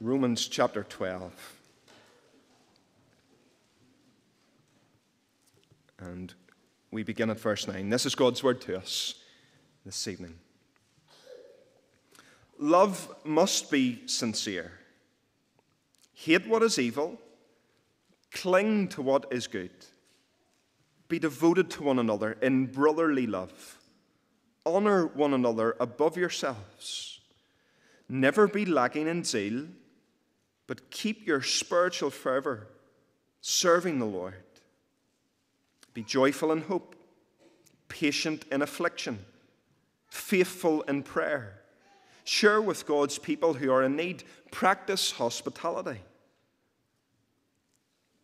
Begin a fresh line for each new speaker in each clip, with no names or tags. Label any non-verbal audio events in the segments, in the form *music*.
Romans chapter 12. And we begin at verse 9. This is God's word to us this evening. Love must be sincere. Hate what is evil, cling to what is good. Be devoted to one another in brotherly love. Honor one another above yourselves. Never be lacking in zeal, but keep your spiritual fervor, serving the Lord. Be joyful in hope, patient in affliction, faithful in prayer. Share with God's people who are in need. Practice hospitality.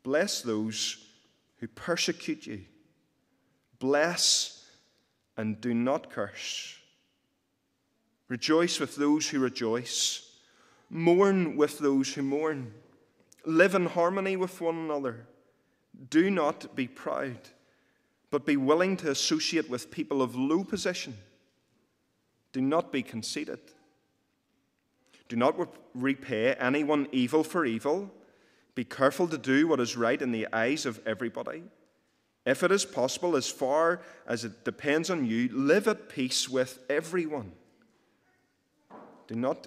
Bless those who persecute you. Bless and do not curse. Rejoice with those who rejoice. Mourn with those who mourn. Live in harmony with one another. Do not be proud, but be willing to associate with people of low position. Do not be conceited. Do not repay anyone evil for evil. Be careful to do what is right in the eyes of everybody. If it is possible, as far as it depends on you, live at peace with everyone. Do not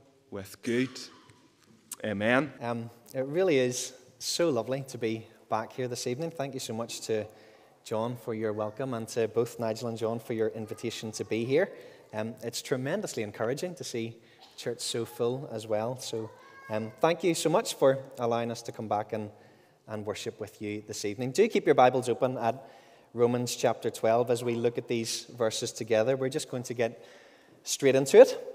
with good. Amen.
Um, it really is so lovely to be back here this evening. Thank you so much to John for your welcome and to both Nigel and John for your invitation to be here. Um, it's tremendously encouraging to see church so full as well. So um, thank you so much for allowing us to come back and, and worship with you this evening. Do keep your Bibles open at Romans chapter 12 as we look at these verses together. We're just going to get straight into it.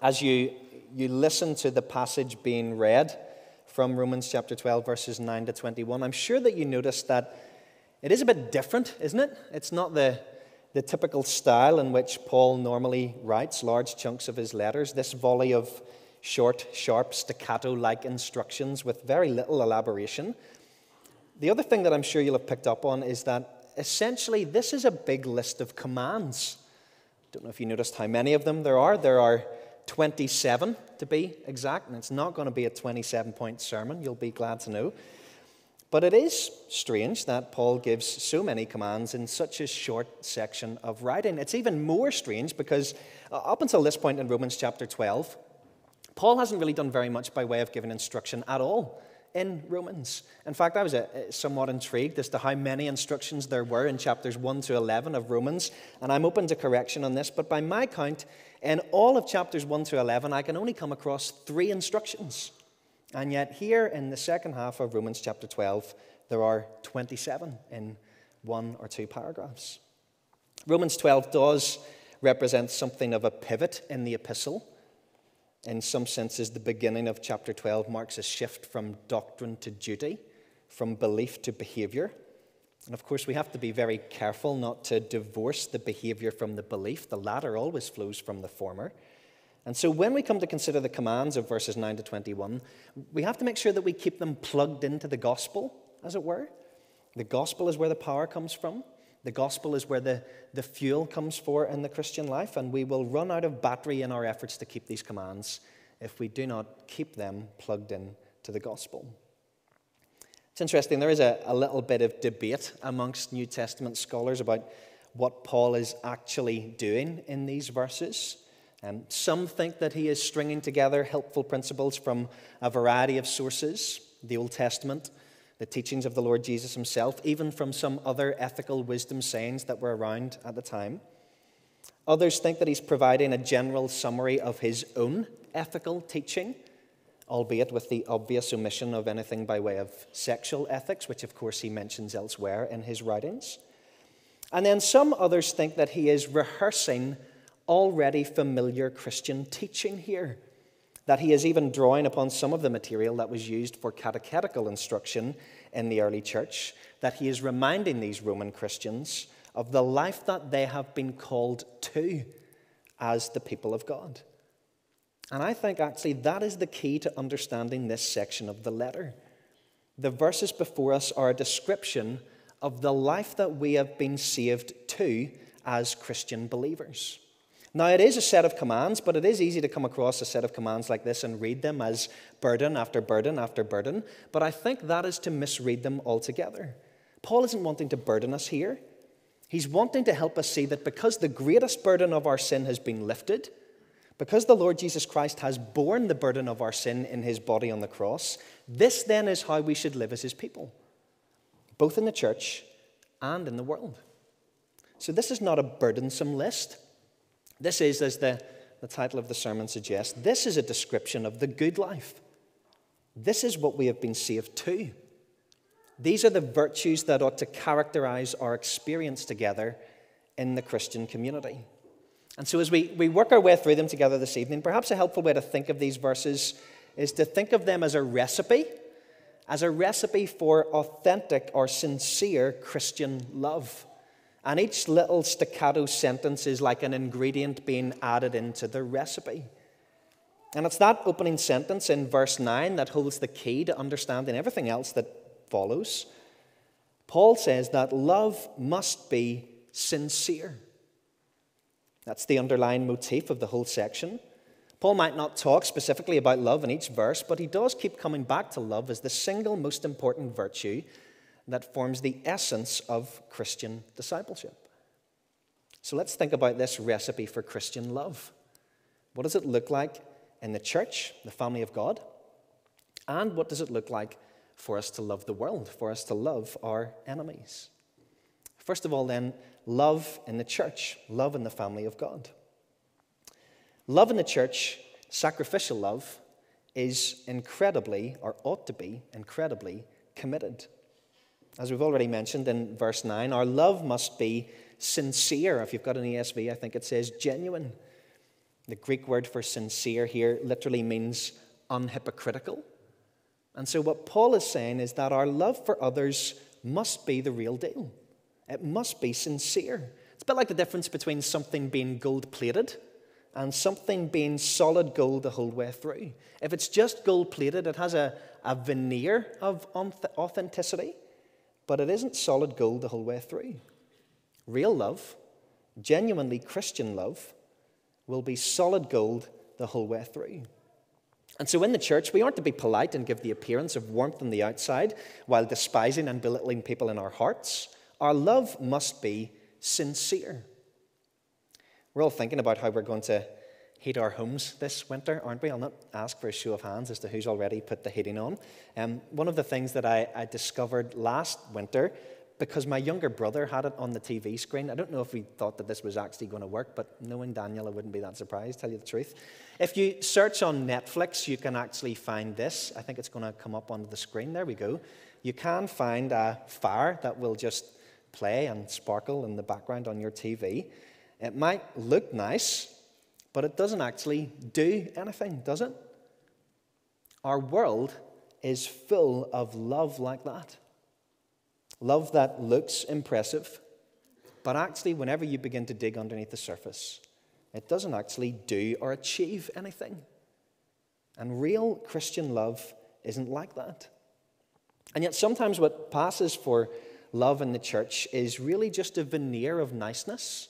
As you you listen to the passage being read from Romans chapter 12, verses 9 to 21, I'm sure that you noticed that it is a bit different, isn't it? It's not the, the typical style in which Paul normally writes large chunks of his letters. This volley of short, sharp, staccato like instructions with very little elaboration. The other thing that I'm sure you'll have picked up on is that essentially this is a big list of commands. I Don't know if you noticed how many of them there are. There are 27 to be exact, and it's not going to be a 27 point sermon, you'll be glad to know. But it is strange that Paul gives so many commands in such a short section of writing. It's even more strange because uh, up until this point in Romans chapter 12, Paul hasn't really done very much by way of giving instruction at all in Romans. In fact, I was uh, somewhat intrigued as to how many instructions there were in chapters 1 to 11 of Romans, and I'm open to correction on this, but by my count, in all of chapters 1 to 11, I can only come across three instructions. And yet, here in the second half of Romans chapter 12, there are 27 in one or two paragraphs. Romans 12 does represent something of a pivot in the epistle. In some senses, the beginning of chapter 12 marks a shift from doctrine to duty, from belief to behavior. And of course, we have to be very careful not to divorce the behavior from the belief. The latter always flows from the former. And so, when we come to consider the commands of verses 9 to 21, we have to make sure that we keep them plugged into the gospel, as it were. The gospel is where the power comes from. The gospel is where the, the fuel comes for in the Christian life, and we will run out of battery in our efforts to keep these commands if we do not keep them plugged in to the gospel. It's interesting, there is a, a little bit of debate amongst New Testament scholars about what Paul is actually doing in these verses. Um, some think that he is stringing together helpful principles from a variety of sources the Old Testament, the teachings of the Lord Jesus himself, even from some other ethical wisdom sayings that were around at the time. Others think that he's providing a general summary of his own ethical teaching albeit with the obvious omission of anything by way of sexual ethics, which of course he mentions elsewhere in his writings. And then some others think that he is rehearsing already familiar Christian teaching here. That he is even drawing upon some of the material that was used for catechetical instruction in the early church, that he is reminding these Roman Christians of the life that they have been called to as the people of God. And I think actually that is the key to understanding this section of the letter. The verses before us are a description of the life that we have been saved to as Christian believers. Now, it is a set of commands, but it is easy to come across a set of commands like this and read them as burden after burden after burden. But I think that is to misread them altogether. Paul isn't wanting to burden us here. He's wanting to help us see that because the greatest burden of our sin has been lifted, because the Lord Jesus Christ has borne the burden of our sin in his body on the cross, this then is how we should live as his people, both in the church and in the world. So, this is not a burdensome list. This is, as the, the title of the sermon suggests, this is a description of the good life. This is what we have been saved to. These are the virtues that ought to characterize our experience together in the Christian community. And so, as we, we work our way through them together this evening, perhaps a helpful way to think of these verses is to think of them as a recipe, as a recipe for authentic or sincere Christian love. And each little staccato sentence is like an ingredient being added into the recipe. And it's that opening sentence in verse 9 that holds the key to understanding everything else that follows. Paul says that love must be sincere. That's the underlying motif of the whole section. Paul might not talk specifically about love in each verse, but he does keep coming back to love as the single most important virtue that forms the essence of Christian discipleship. So let's think about this recipe for Christian love. What does it look like in the church, the family of God? And what does it look like for us to love the world, for us to love our enemies? First of all, then, love in the church, love in the family of God. Love in the church, sacrificial love, is incredibly, or ought to be, incredibly committed. As we've already mentioned in verse 9, our love must be sincere. If you've got an ESV, I think it says genuine. The Greek word for sincere here literally means unhypocritical. And so, what Paul is saying is that our love for others must be the real deal. It must be sincere. It's a bit like the difference between something being gold plated and something being solid gold the whole way through. If it's just gold plated, it has a, a veneer of authenticity but it isn't solid gold the whole way through. Real love, genuinely Christian love, will be solid gold the whole way through. And so in the church, we aren't to be polite and give the appearance of warmth on the outside while despising and belittling people in our hearts. Our love must be sincere. We're all thinking about how we're going to heat our homes this winter, aren't we? I'll not ask for a show of hands as to who's already put the heating on. Um, one of the things that I, I discovered last winter, because my younger brother had it on the TV screen, I don't know if he thought that this was actually going to work, but knowing Daniel, I wouldn't be that surprised, tell you the truth. If you search on Netflix, you can actually find this. I think it's going to come up on the screen. There we go. You can find a fire that will just play and sparkle in the background on your TV. It might look nice, but it doesn't actually do anything, does it? Our world is full of love like that. Love that looks impressive, but actually, whenever you begin to dig underneath the surface, it doesn't actually do or achieve anything. And real Christian love isn't like that. And yet, sometimes what passes for love in the church is really just a veneer of niceness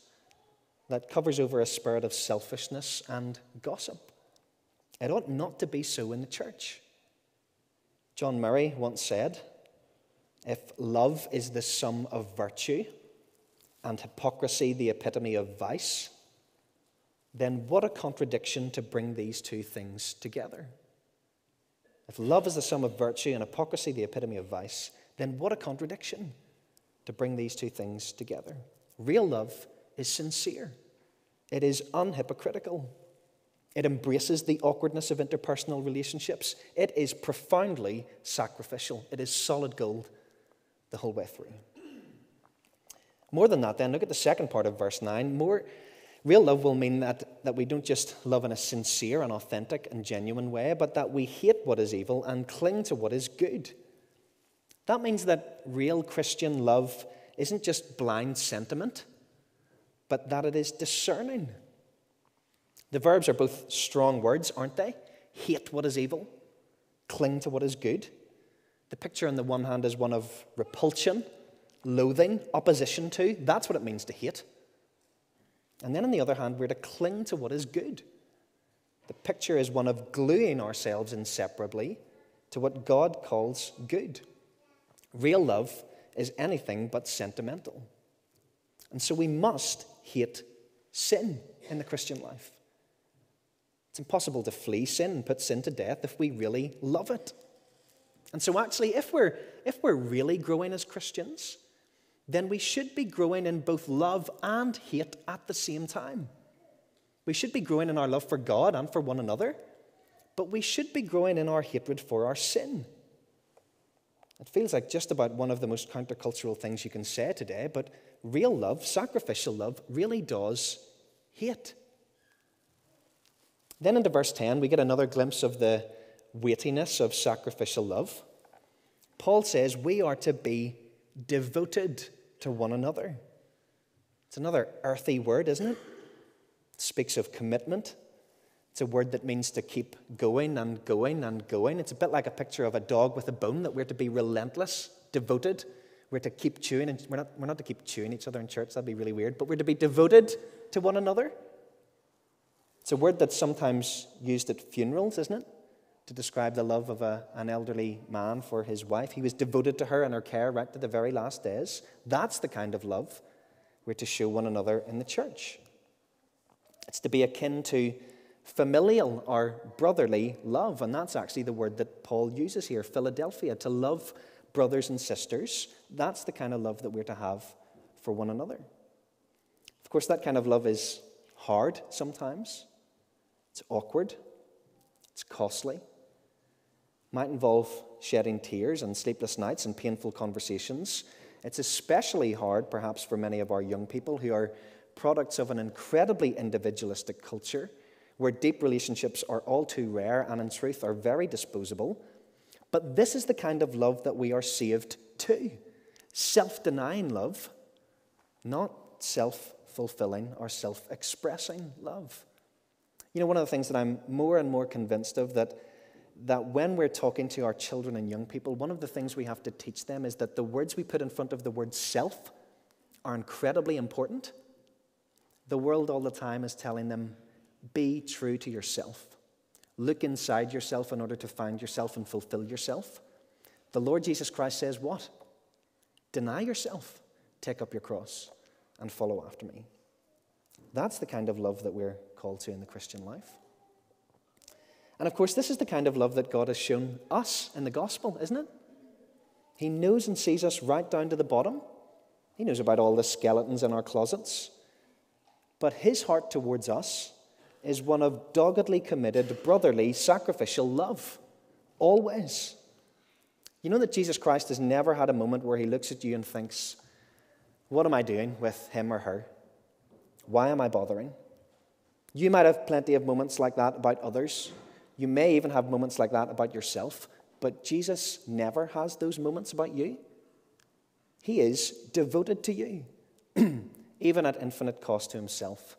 that covers over a spirit of selfishness and gossip. It ought not to be so in the church. John Murray once said, If love is the sum of virtue and hypocrisy the epitome of vice, then what a contradiction to bring these two things together. If love is the sum of virtue and hypocrisy the epitome of vice, then what a contradiction to bring these two things together. Real love is sincere, it is unhypocritical. It embraces the awkwardness of interpersonal relationships. It is profoundly sacrificial. It is solid gold the whole way through. More than that, then, look at the second part of verse 9. More, Real love will mean that, that we don't just love in a sincere and authentic and genuine way, but that we hate what is evil and cling to what is good. That means that real Christian love isn't just blind sentiment, but that it is discerning. The verbs are both strong words, aren't they? Hate what is evil, cling to what is good. The picture on the one hand is one of repulsion, loathing, opposition to. That's what it means to hate. And then on the other hand, we're to cling to what is good. The picture is one of gluing ourselves inseparably to what God calls good. Real love is anything but sentimental. And so we must hate sin in the Christian life. It's impossible to flee sin and put sin to death if we really love it. And so, actually, if we're, if we're really growing as Christians, then we should be growing in both love and hate at the same time. We should be growing in our love for God and for one another, but we should be growing in our hatred for our sin. It feels like just about one of the most countercultural things you can say today, but real love, sacrificial love, really does hate. Then into verse 10, we get another glimpse of the weightiness of sacrificial love. Paul says we are to be devoted to one another. It's another earthy word, isn't it? It speaks of commitment. It's a word that means to keep going and going and going. It's a bit like a picture of a dog with a bone that we're to be relentless, devoted. We're to keep chewing, and we're not, we're not to keep chewing each other in church, that'd be really weird, but we're to be devoted to one another. It's a word that's sometimes used at funerals, isn't it? To describe the love of a, an elderly man for his wife. He was devoted to her and her care right to the very last days. That's the kind of love we're to show one another in the church. It's to be akin to familial or brotherly love, and that's actually the word that Paul uses here Philadelphia, to love brothers and sisters. That's the kind of love that we're to have for one another. Of course, that kind of love is hard sometimes. It's awkward, it's costly, might involve shedding tears and sleepless nights and painful conversations. It's especially hard, perhaps, for many of our young people who are products of an incredibly individualistic culture where deep relationships are all too rare and, in truth, are very disposable. But this is the kind of love that we are saved to self denying love, not self fulfilling or self expressing love. You know, one of the things that I'm more and more convinced of that, that when we're talking to our children and young people, one of the things we have to teach them is that the words we put in front of the word self are incredibly important. The world all the time is telling them, be true to yourself. Look inside yourself in order to find yourself and fulfill yourself. The Lord Jesus Christ says, What? Deny yourself, take up your cross, and follow after me. That's the kind of love that we're called to in the Christian life. And of course, this is the kind of love that God has shown us in the gospel, isn't it? He knows and sees us right down to the bottom. He knows about all the skeletons in our closets. But his heart towards us is one of doggedly committed, brotherly, sacrificial love. Always. You know that Jesus Christ has never had a moment where he looks at you and thinks, What am I doing with him or her? Why am I bothering? You might have plenty of moments like that about others. You may even have moments like that about yourself, but Jesus never has those moments about you. He is devoted to you, *clears throat* even at infinite cost to himself,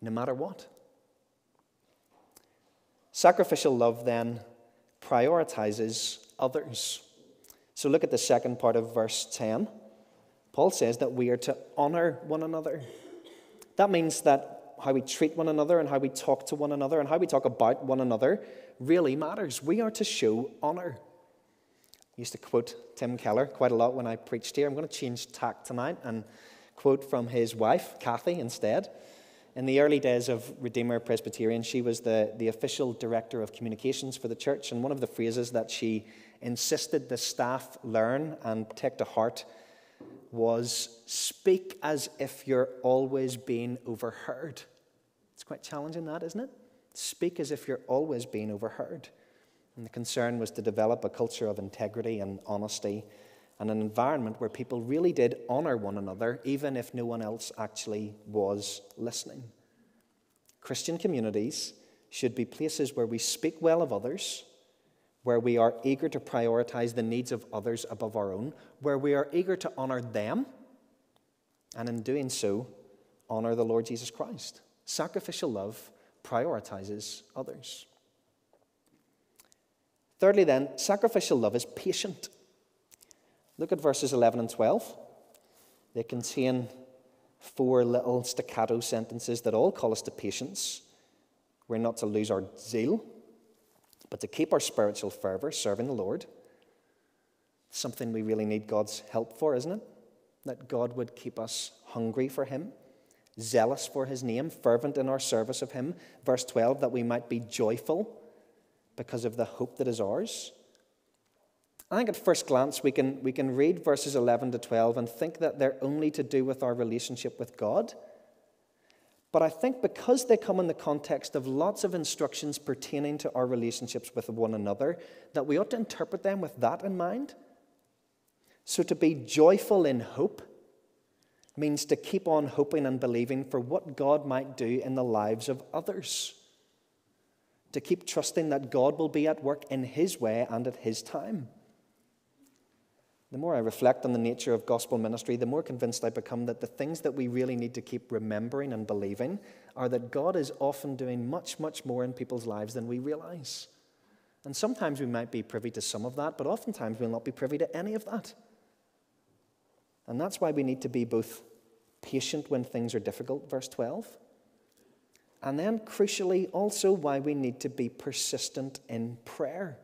no matter what. Sacrificial love then prioritizes others. So look at the second part of verse 10. Paul says that we are to honor one another. That means that how we treat one another and how we talk to one another and how we talk about one another really matters. We are to show honor. I used to quote Tim Keller quite a lot when I preached here. I'm going to change tack tonight and quote from his wife, Kathy, instead. In the early days of Redeemer Presbyterian, she was the, the official director of communications for the church, and one of the phrases that she insisted the staff learn and take to heart was speak as if you're always being overheard. It's quite challenging, that, isn't it? Speak as if you're always being overheard. And the concern was to develop a culture of integrity and honesty and an environment where people really did honor one another, even if no one else actually was listening. Christian communities should be places where we speak well of others, where we are eager to prioritize the needs of others above our own, where we are eager to honor them, and in doing so, honor the Lord Jesus Christ. Sacrificial love prioritizes others. Thirdly, then, sacrificial love is patient. Look at verses 11 and 12. They contain four little staccato sentences that all call us to patience. We're not to lose our zeal, but to keep our spiritual fervor serving the Lord. Something we really need God's help for, isn't it? That God would keep us hungry for Him, zealous for His name, fervent in our service of Him. Verse 12, that we might be joyful because of the hope that is ours. I think at first glance we can, we can read verses 11 to 12 and think that they're only to do with our relationship with God. But I think because they come in the context of lots of instructions pertaining to our relationships with one another, that we ought to interpret them with that in mind. So to be joyful in hope means to keep on hoping and believing for what God might do in the lives of others. To keep trusting that God will be at work in His way and at His time. The more I reflect on the nature of gospel ministry, the more convinced I become that the things that we really need to keep remembering and believing are that God is often doing much, much more in people's lives than we realize. And sometimes we might be privy to some of that, but oftentimes we'll not be privy to any of that. And that's why we need to be both patient when things are difficult, verse 12, and then crucially also why we need to be persistent in prayer.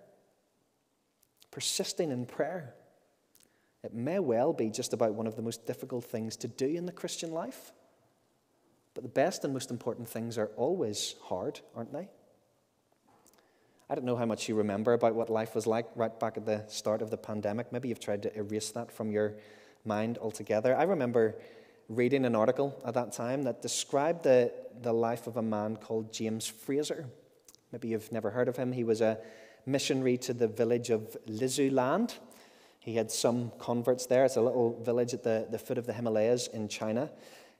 Persisting in prayer. It may well be just about one of the most difficult things to do in the Christian life. But the best and most important things are always hard, aren't they? I don't know how much you remember about what life was like right back at the start of the pandemic. Maybe you've tried to erase that from your mind altogether. I remember reading an article at that time that described the, the life of a man called James Fraser. Maybe you've never heard of him. He was a missionary to the village of Lisuland he had some converts there. It's a little village at the, the foot of the Himalayas in China.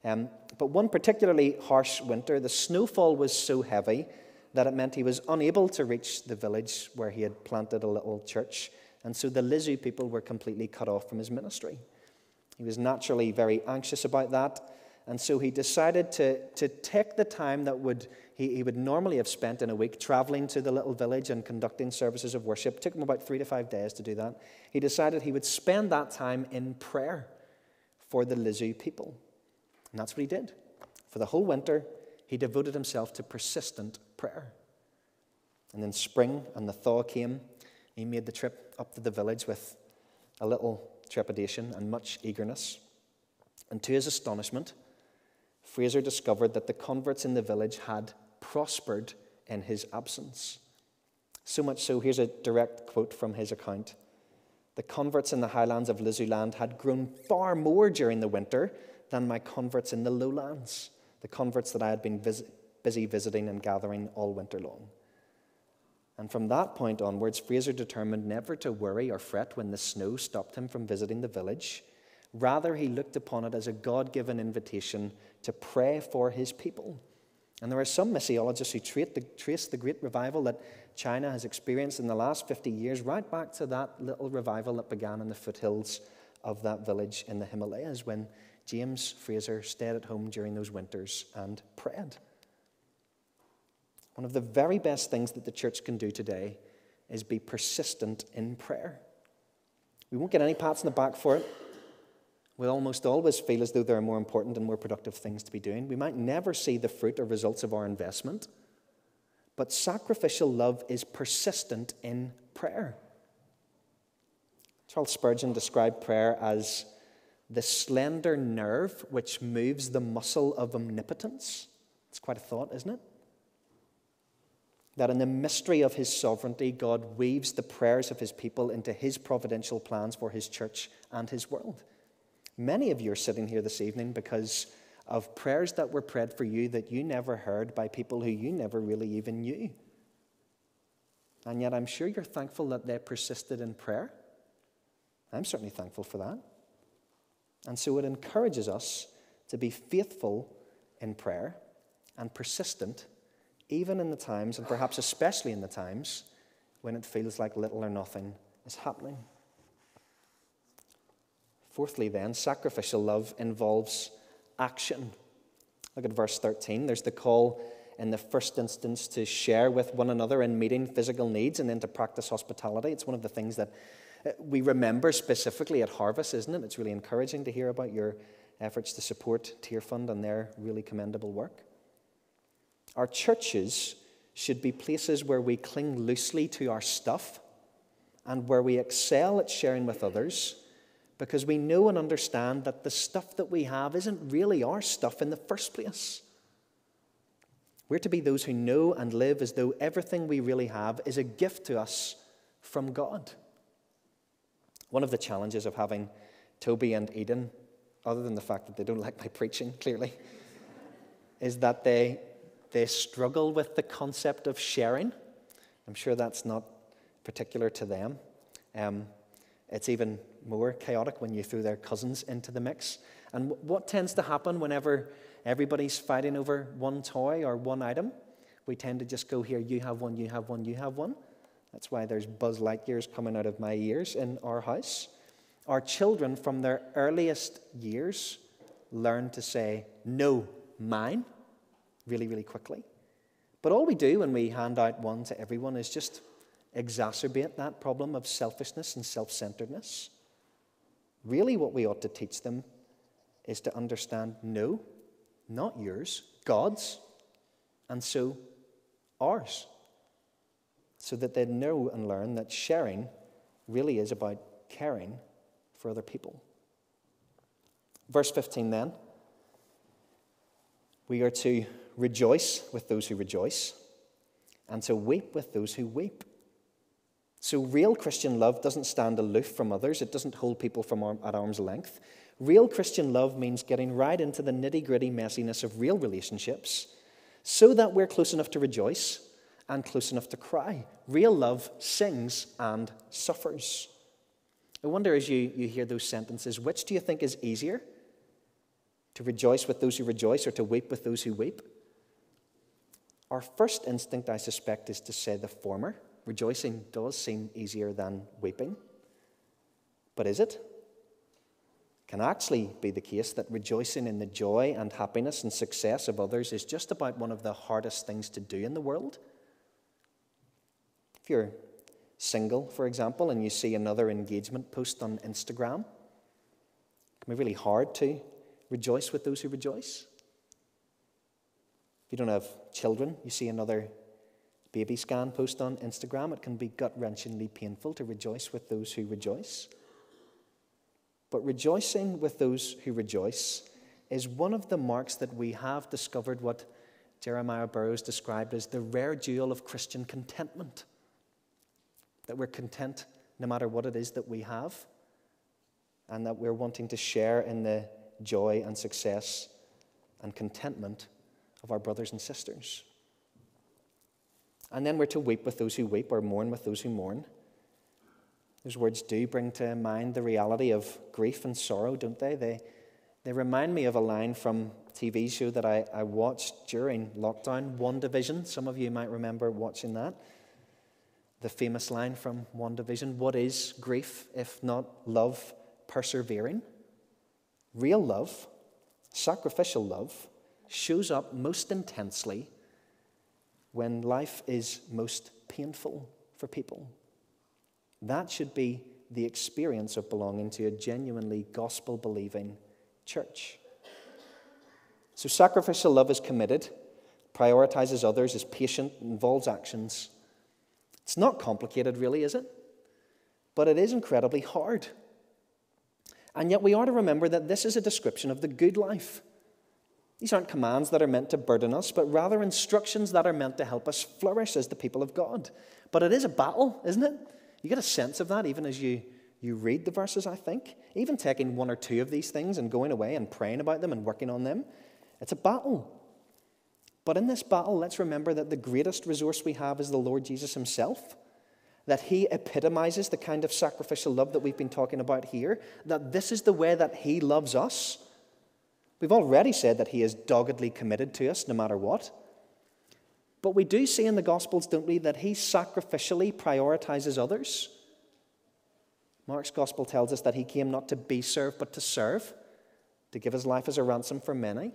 Um, but one particularly harsh winter, the snowfall was so heavy that it meant he was unable to reach the village where he had planted a little church. And so the Lisu people were completely cut off from his ministry. He was naturally very anxious about that. And so he decided to, to take the time that would he, he would normally have spent in a week traveling to the little village and conducting services of worship. It took him about three to five days to do that. He decided he would spend that time in prayer for the Lisu people. And that's what he did. For the whole winter, he devoted himself to persistent prayer. And then spring and the thaw came. He made the trip up to the village with a little trepidation and much eagerness. And to his astonishment, Fraser discovered that the converts in the village had prospered in his absence. So much so, here's a direct quote from his account. The converts in the highlands of Lisuland had grown far more during the winter than my converts in the lowlands, the converts that I had been busy visiting and gathering all winter long. And from that point onwards, Fraser determined never to worry or fret when the snow stopped him from visiting the village. Rather, he looked upon it as a God given invitation to pray for his people and there are some missiologists who trace the great revival that China has experienced in the last 50 years right back to that little revival that began in the foothills of that village in the Himalayas when James Fraser stayed at home during those winters and prayed. One of the very best things that the church can do today is be persistent in prayer. We won't get any pats on the back for it we almost always feel as though there are more important and more productive things to be doing. We might never see the fruit or results of our investment, but sacrificial love is persistent in prayer. Charles Spurgeon described prayer as the slender nerve which moves the muscle of omnipotence. It's quite a thought, isn't it? That in the mystery of his sovereignty, God weaves the prayers of his people into his providential plans for his church and his world. Many of you are sitting here this evening because of prayers that were prayed for you that you never heard by people who you never really even knew. And yet, I'm sure you're thankful that they persisted in prayer. I'm certainly thankful for that. And so, it encourages us to be faithful in prayer and persistent, even in the times, and perhaps especially in the times, when it feels like little or nothing is happening. Fourthly, then, sacrificial love involves action. Look at verse 13. There's the call in the first instance to share with one another in meeting physical needs and then to practice hospitality. It's one of the things that uh, we remember specifically at Harvest, isn't it? It's really encouraging to hear about your efforts to support Tearfund and their really commendable work. Our churches should be places where we cling loosely to our stuff and where we excel at sharing with others because we know and understand that the stuff that we have isn't really our stuff in the first place. We're to be those who know and live as though everything we really have is a gift to us from God. One of the challenges of having Toby and Eden, other than the fact that they don't like my preaching, clearly, *laughs* is that they, they struggle with the concept of sharing. I'm sure that's not particular to them. Um, it's even more chaotic when you throw their cousins into the mix. And what tends to happen whenever everybody's fighting over one toy or one item? We tend to just go here, you have one, you have one, you have one. That's why there's Buzz Lightyears coming out of my ears in our house. Our children, from their earliest years, learn to say, no, mine, really, really quickly. But all we do when we hand out one to everyone is just exacerbate that problem of selfishness and self centeredness. Really, what we ought to teach them is to understand no, not yours, God's, and so ours. So that they know and learn that sharing really is about caring for other people. Verse 15 then. We are to rejoice with those who rejoice and to weep with those who weep. So, real Christian love doesn't stand aloof from others, it doesn't hold people from arm, at arm's length. Real Christian love means getting right into the nitty gritty messiness of real relationships so that we're close enough to rejoice and close enough to cry. Real love sings and suffers. I wonder as you, you hear those sentences, which do you think is easier? To rejoice with those who rejoice or to weep with those who weep? Our first instinct, I suspect, is to say the former rejoicing does seem easier than weeping. But is it? Can actually be the case that rejoicing in the joy and happiness and success of others is just about one of the hardest things to do in the world. If you're single, for example, and you see another engagement post on Instagram, it can be really hard to rejoice with those who rejoice. If you don't have children, you see another baby scan post on Instagram, it can be gut wrenchingly painful to rejoice with those who rejoice. But rejoicing with those who rejoice is one of the marks that we have discovered what Jeremiah Burroughs described as the rare jewel of Christian contentment. That we're content no matter what it is that we have, and that we're wanting to share in the joy and success and contentment of our brothers and sisters. And then we're to weep with those who weep or mourn with those who mourn. Those words do bring to mind the reality of grief and sorrow, don't they? They, they remind me of a line from a TV show that I, I watched during lockdown, WandaVision. Some of you might remember watching that. The famous line from WandaVision What is grief if not love persevering? Real love, sacrificial love, shows up most intensely when life is most painful for people. That should be the experience of belonging to a genuinely gospel believing church. So, sacrificial love is committed, prioritizes others, is patient, involves actions. It's not complicated, really, is it? But it is incredibly hard. And yet, we are to remember that this is a description of the good life. These aren't commands that are meant to burden us, but rather instructions that are meant to help us flourish as the people of God. But it is a battle, isn't it? You get a sense of that even as you, you read the verses, I think. Even taking one or two of these things and going away and praying about them and working on them. It's a battle. But in this battle, let's remember that the greatest resource we have is the Lord Jesus Himself. That He epitomizes the kind of sacrificial love that we've been talking about here. That this is the way that He loves us We've already said that he is doggedly committed to us no matter what. But we do see in the Gospels, don't we, that he sacrificially prioritizes others. Mark's Gospel tells us that he came not to be served, but to serve, to give his life as a ransom for many.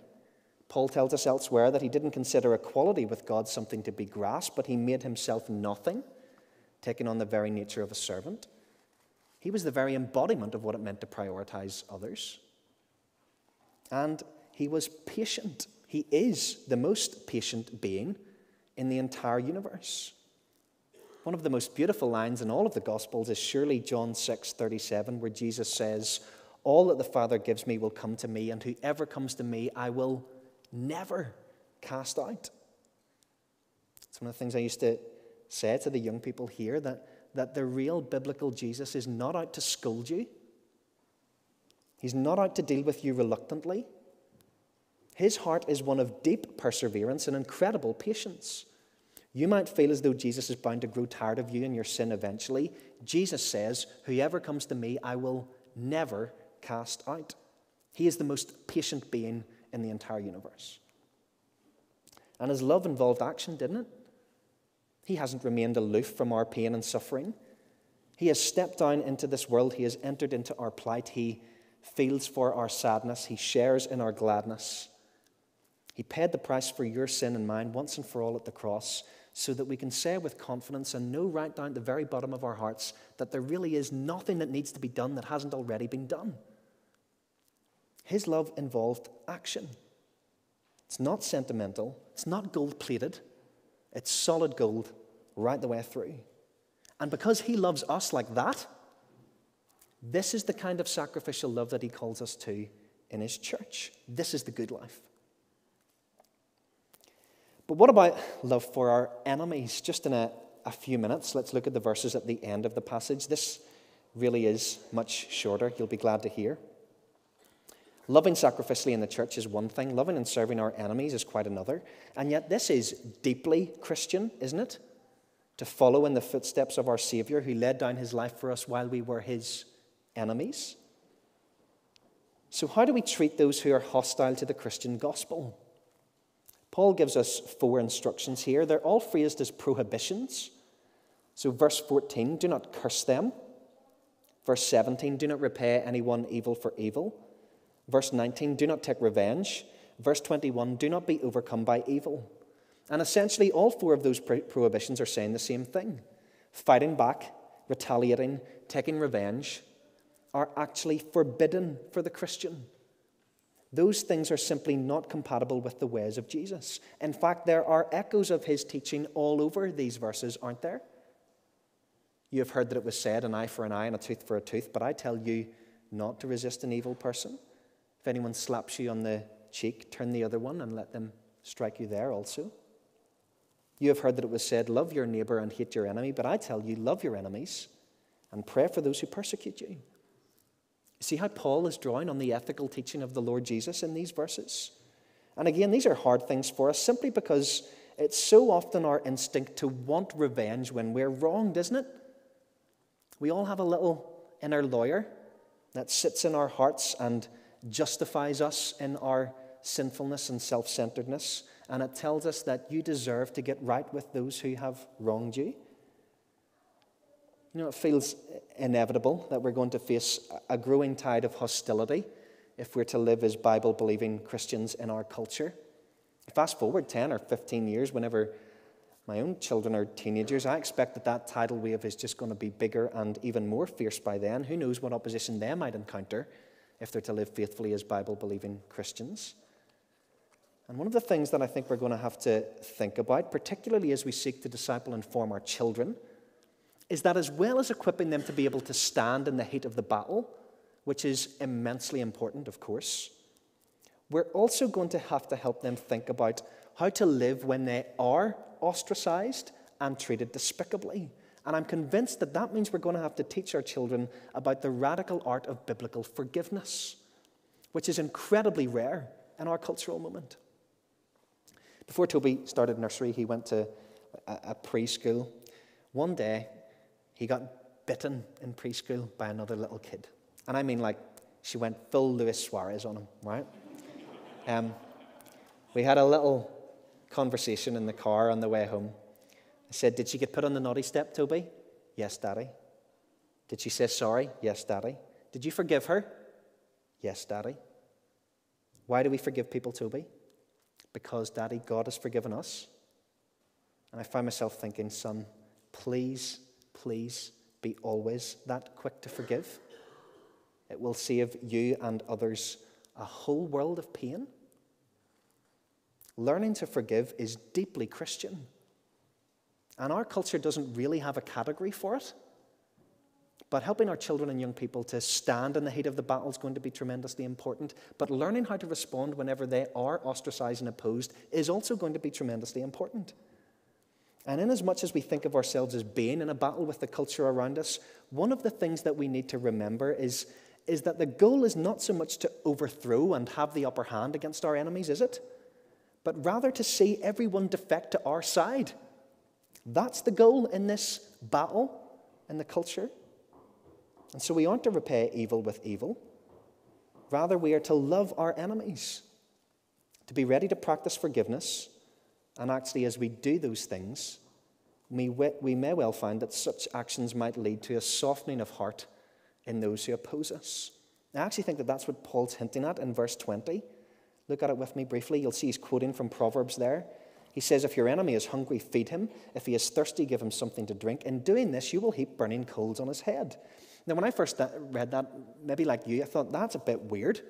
Paul tells us elsewhere that he didn't consider equality with God something to be grasped, but he made himself nothing, taking on the very nature of a servant. He was the very embodiment of what it meant to prioritize others. And he was patient. He is the most patient being in the entire universe. One of the most beautiful lines in all of the Gospels is surely John 6 37, where Jesus says, All that the Father gives me will come to me, and whoever comes to me, I will never cast out. It's one of the things I used to say to the young people here that, that the real biblical Jesus is not out to scold you, He's not out to deal with you reluctantly. His heart is one of deep perseverance and incredible patience. You might feel as though Jesus is bound to grow tired of you and your sin eventually. Jesus says, Whoever comes to me, I will never cast out. He is the most patient being in the entire universe. And his love involved action, didn't it? He hasn't remained aloof from our pain and suffering. He has stepped down into this world. He has entered into our plight. He feels for our sadness. He shares in our gladness. He paid the price for your sin and mine once and for all at the cross so that we can say with confidence and know right down at the very bottom of our hearts that there really is nothing that needs to be done that hasn't already been done. His love involved action. It's not sentimental, it's not gold plated, it's solid gold right the way through. And because He loves us like that, this is the kind of sacrificial love that He calls us to in His church. This is the good life. But what about love for our enemies? Just in a, a few minutes, let's look at the verses at the end of the passage. This really is much shorter, you'll be glad to hear. Loving sacrificially in the church is one thing, loving and serving our enemies is quite another. And yet, this is deeply Christian, isn't it? To follow in the footsteps of our Savior who laid down his life for us while we were his enemies. So, how do we treat those who are hostile to the Christian gospel? Paul gives us four instructions here. They're all phrased as prohibitions. So, verse 14, do not curse them. Verse 17, do not repay anyone evil for evil. Verse 19, do not take revenge. Verse 21, do not be overcome by evil. And essentially, all four of those prohibitions are saying the same thing fighting back, retaliating, taking revenge are actually forbidden for the Christian. Those things are simply not compatible with the ways of Jesus. In fact, there are echoes of his teaching all over these verses, aren't there? You have heard that it was said, an eye for an eye and a tooth for a tooth, but I tell you not to resist an evil person. If anyone slaps you on the cheek, turn the other one and let them strike you there also. You have heard that it was said, Love your neighbor and hate your enemy, but I tell you, love your enemies and pray for those who persecute you. See how Paul is drawing on the ethical teaching of the Lord Jesus in these verses? And again, these are hard things for us simply because it's so often our instinct to want revenge when we're wronged, isn't it? We all have a little inner lawyer that sits in our hearts and justifies us in our sinfulness and self centeredness, and it tells us that you deserve to get right with those who have wronged you. You know, it feels inevitable that we're going to face a growing tide of hostility if we're to live as Bible believing Christians in our culture. Fast forward 10 or 15 years, whenever my own children are teenagers, I expect that that tidal wave is just going to be bigger and even more fierce by then. Who knows what opposition they might encounter if they're to live faithfully as Bible believing Christians. And one of the things that I think we're going to have to think about, particularly as we seek to disciple and form our children, is that as well as equipping them to be able to stand in the heat of the battle, which is immensely important, of course, we're also going to have to help them think about how to live when they are ostracized and treated despicably. And I'm convinced that that means we're going to have to teach our children about the radical art of biblical forgiveness, which is incredibly rare in our cultural moment. Before Toby started nursery, he went to a, a preschool. One day, he got bitten in preschool by another little kid. And I mean, like, she went full Luis Suarez on him, right? Um, we had a little conversation in the car on the way home. I said, Did she get put on the naughty step, Toby? Yes, Daddy. Did she say sorry? Yes, Daddy. Did you forgive her? Yes, Daddy. Why do we forgive people, Toby? Because, Daddy, God has forgiven us. And I find myself thinking, son, please, please be always that quick to forgive. It will save you and others a whole world of pain. Learning to forgive is deeply Christian. And our culture doesn't really have a category for it. But helping our children and young people to stand in the heat of the battle is going to be tremendously important. But learning how to respond whenever they are ostracized and opposed is also going to be tremendously important. And in as much as we think of ourselves as being in a battle with the culture around us, one of the things that we need to remember is, is that the goal is not so much to overthrow and have the upper hand against our enemies, is it? But rather to see everyone defect to our side. That's the goal in this battle in the culture. And so we aren't to repay evil with evil. Rather, we are to love our enemies, to be ready to practice forgiveness and actually, as we do those things, we, may well find that such actions might lead to a softening of heart in those who oppose us. I actually think that that's what Paul's hinting at in verse 20. Look at it with me briefly. You'll see he's quoting from Proverbs there. He says, If your enemy is hungry, feed him. If he is thirsty, give him something to drink. In doing this, you will heap burning coals on his head. Now, when I first read that, maybe like you, I thought that's a bit weird.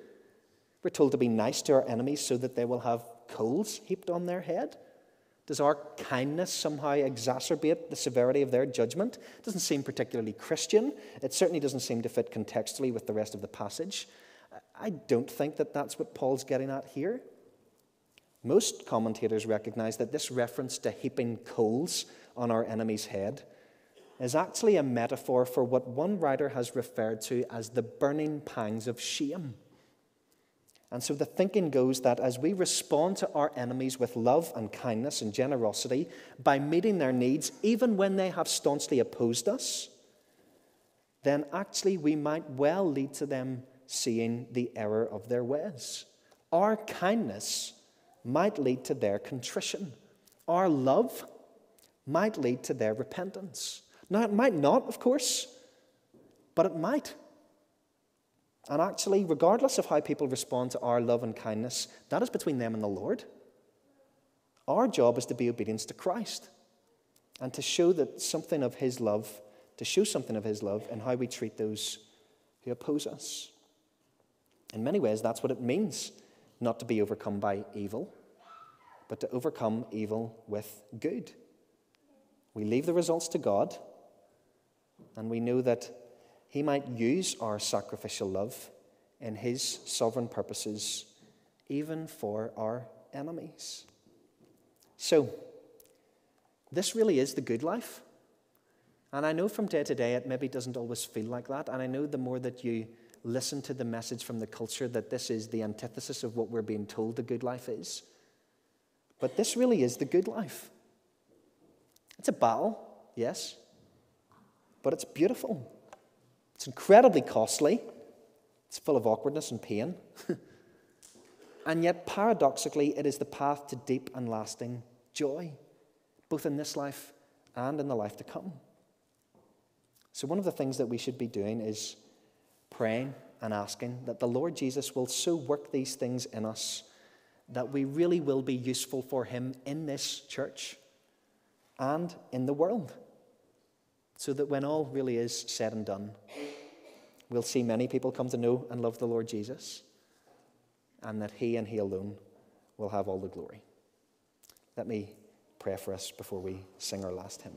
We're told to be nice to our enemies so that they will have coals heaped on their head. Does our kindness somehow exacerbate the severity of their judgment? It doesn't seem particularly Christian. It certainly doesn't seem to fit contextually with the rest of the passage. I don't think that that's what Paul's getting at here. Most commentators recognize that this reference to heaping coals on our enemy's head is actually a metaphor for what one writer has referred to as the burning pangs of shame. And so the thinking goes that as we respond to our enemies with love and kindness and generosity by meeting their needs, even when they have staunchly opposed us, then actually we might well lead to them seeing the error of their ways. Our kindness might lead to their contrition. Our love might lead to their repentance. Now, it might not, of course, but it might. And actually, regardless of how people respond to our love and kindness, that is between them and the Lord. Our job is to be obedient to Christ and to show that something of His love, to show something of His love in how we treat those who oppose us. In many ways, that's what it means not to be overcome by evil, but to overcome evil with good. We leave the results to God, and we know that he might use our sacrificial love in His sovereign purposes, even for our enemies. So, this really is the good life. And I know from day to day it maybe doesn't always feel like that. And I know the more that you listen to the message from the culture that this is the antithesis of what we're being told the good life is. But this really is the good life. It's a battle, yes, but it's beautiful. It's incredibly costly, it's full of awkwardness and pain. *laughs* and yet, paradoxically, it is the path to deep and lasting joy, both in this life and in the life to come. So, one of the things that we should be doing is praying and asking that the Lord Jesus will so work these things in us that we really will be useful for Him in this church and in the world so that when all really is said and done, we'll see many people come to know and love the Lord Jesus, and that He and He alone will have all the glory. Let me pray for us before we sing our last hymn.